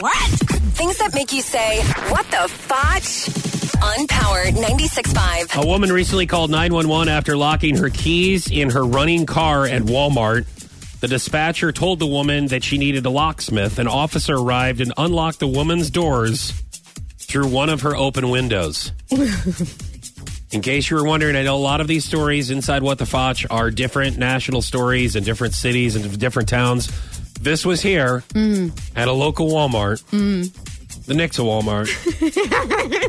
What? Things that make you say, what the fotch? On Power 96.5. A woman recently called 911 after locking her keys in her running car at Walmart. The dispatcher told the woman that she needed a locksmith. An officer arrived and unlocked the woman's doors through one of her open windows. In case you were wondering, I know a lot of these stories inside What the Fotch are different national stories in different cities and different towns. This was here at a local Walmart, the Nixa Walmart,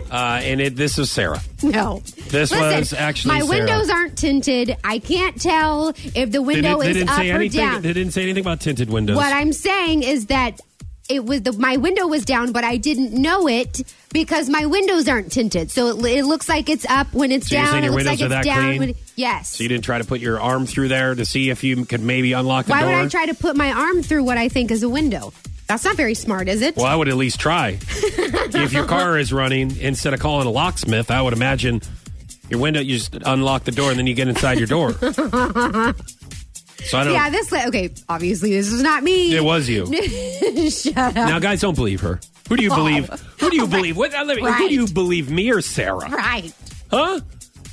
uh, and it, this is Sarah. No. This Listen, was actually my Sarah. windows aren't tinted. I can't tell if the window they, is didn't up say or anything. down. They didn't say anything about tinted windows. What I'm saying is that it was the my window was down, but I didn't know it because my windows aren't tinted. So it, it looks like it's up when it's So down. It looks like it's down when yes. so you didn't try to put your arm through there to see if you could maybe unlock the Why door. would I try to put my arm through what I think is a window? That's not very smart, is it? Well, I would at least try. if your car is running, instead of calling a locksmith, I would imagine your window. You just unlock the door and then you get inside your door. So I don't. Yeah, this okay. Obviously, this is not me. it was you. Shut up. Now, guys, don't believe her. Who do you oh. believe? Who do you believe? What? let me- Who do you believe? Me or Sarah? Right. Huh?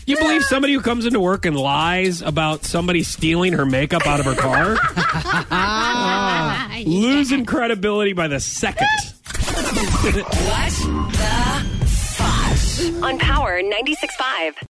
You believe somebody who comes into work and lies about somebody stealing her makeup out of her car? Losing credibility by the second. What the fotch? On Power 96.5.